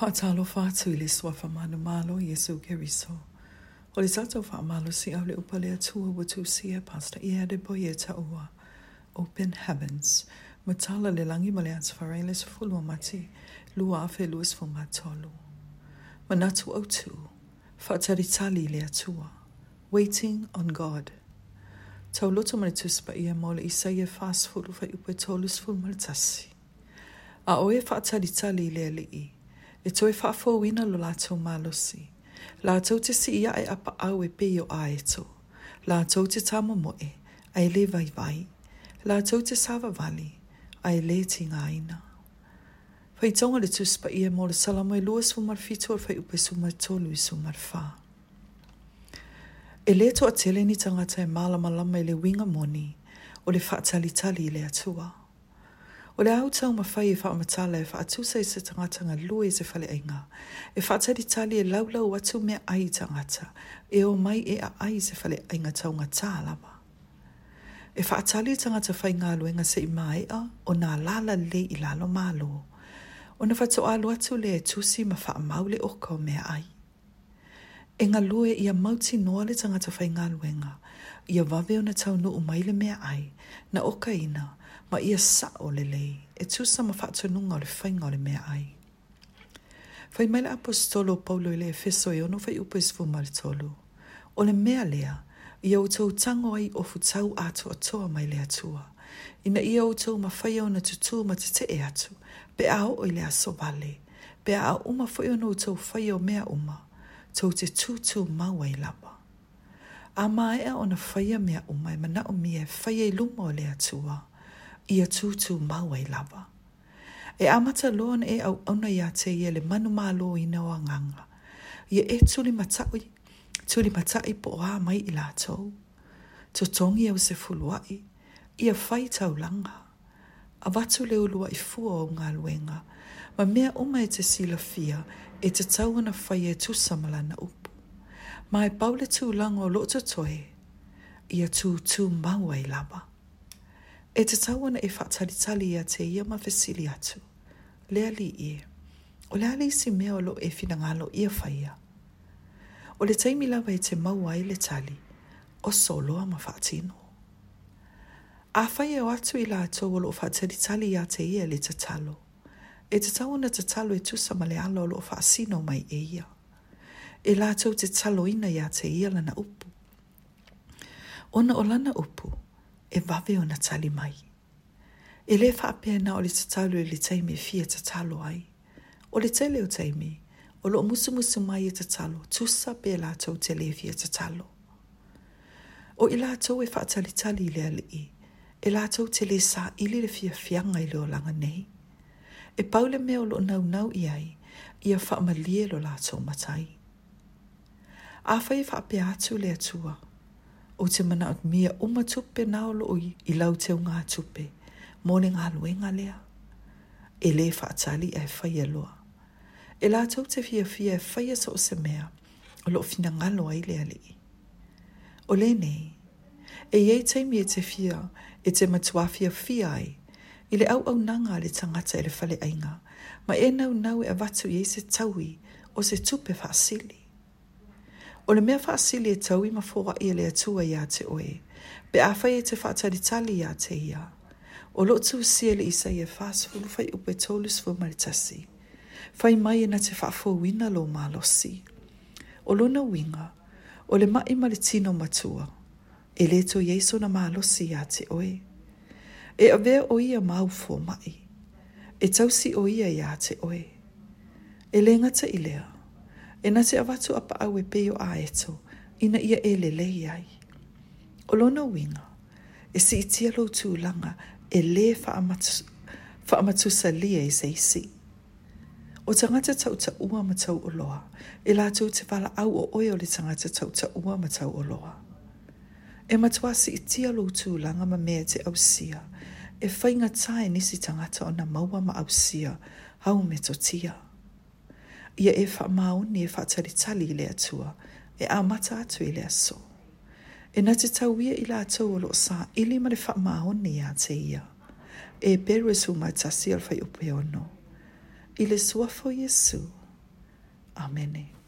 Whaatalo whātu le swa manu malo Yesu Keriso. O le tatou whaamalo si au le upa le atua watu sia pasta i ade boia ta ua. Open heavens. Matala le langi ma le atu wharai le sefulu mati. Lua afe luas fu matolu. Manatu au tu. Whaataritali le atua. Waiting on God. Tau loto mani tuspa ia mo le isaia whaasfuru whai upa tolus fu maltasi. A oe whaataritali le alii. e toi wha fawina lo lātou mālosi. Lātou te si ia e apa au e pe o ae Lātou te tamo moe, ai le vai vai. Lātou te sawa wali, ai le ti ngā ina. Whai tonga le tuspa ia mō le salamo e lua sumar fito ar whai upe sumar tolu i sumar whā. E le to a ni tangata e malama lama le winga moni o le whaatali tali i le atua. O le autau ma fai e wha amatala e wha atusa i se tangata lua e se fale ai ngā. E wha atari tali e laulau atu mea ai tangata. E o mai e a ai se fale ai ngā tau ngā tālama. E wha atali tangata fai ngā lua e ngā se i mai a o nā lala le i lalo mālo. O na fato alu atu le e tusi ma wha maule oko mea ai. E ngā lua e ia mauti noa le tangata fai ngā luenga. Ia wawe o na tau no umaile mea ai na oka ina. ma ia o le lei, e sa ma nunga o le whainga le mea ai. Fai mai apostolo Paulo i le Efeso e ono fai upo isfu maritolu. O le mea lea, ia o tau tango ai o futau atu toa mai le atua. Ina ia o ma fai au na tutu ma te te e atu, pe a o i le aso vale, pe a uma fai o no tau whai o mea uma, tau te tutu maua i lama. A maea o ona whaia mea umai mana o mia e whaia i luma o le atua. ia tūtū mau ai lava. E amata loan e au auna ia te ia le manu mālo i nawa nganga. Ia e tūli matai, tūli matai po a mai i lātou. Tō tongi au se fuluai, ia fai tau langa. A watu leo lua i fua o ngā luenga, ma mea uma e te sila fia e te tau ana fai e tu samalana upu. Ma e paule tū lango lo toe, ia tū tū mau ai lava. E te tau ana e whatalitali ia te ia ma fesili atu. Lea li i e. O lea li si mea olo e fina ngalo ia whaia. O le taimi lawa e te maua e le tali. O solo a ma whatino. A whaia o atu i la ato olo o whatalitali ia te ia le tatalo. E te tau ana tatalo e tusa ma le alo olo o whaasino mai e ia. E la ato te talo ina ia te ia lana upu. o lana upu. Ona o lana upu e wawe o na tali mai. E le wha apea na o le tatalo e le taimi e fia tatalo ai. O le tele o taimi, o lo musu musu mai e tatalo, tusa pe la tau te le e fia tatalo. O i la tau e wha tali tali i le ali i, e la tau te le sa i le fia fianga i le o langa nei. E paule me o lo nau nau i ai, i a wha ma lo la tau matai. A fai wha apea atu le atua, o te mana o mea o matupe na o loo i lau teo ngā tupe. Mone ngā luenga lea. E le whaatali e whaia e loa. E la tau te fia fia e whaia e sa o se mea o loo fina ngalo ai lea li. O le nei, e iei teimi e te fia e te matua fia fia ai i le au au nanga le tangata e le fale ainga ma e nau nau e avatu i e se taui o se tupe fa'asili. O le mea whaasili e tau i mawhora i le atua i te oe. Be awha i te whaataritali ia te ia. O lo tu siele i sa i e whaasfulu whai upe tolus fu maritasi. Whai mai e na te whaafowina lo malosi. O luna winga, o le mai maritino matua. E le to Jesu na malosi ia te oe. E avea o ia mau fō mai. E si o ia i te oe. E lengata i lea. e na se avatu apa au e peo a eto, ina ia e lele iai. O lona winga, e si iti alo tū langa, e le fa amatu sa lia e i se isi. O tangata tau ta ua ma tau o loa, e la tau te wala au o oeo le tangata tau ta ua ma tau o loa. E matua si iti alo tū langa ma mea te ausia, e whainga tae nisi tangata o na maua ma ausia, sia, hau me to Tia ia e wha mauni e wha tali tali i lea tua, e a mata atu i lea so. E na te tau ia i la tau alo sa, i lima le wha mauni a te ia, e beru e su mai tasi al fai upe ono. I le sua fo Jesu. Amene. Amen.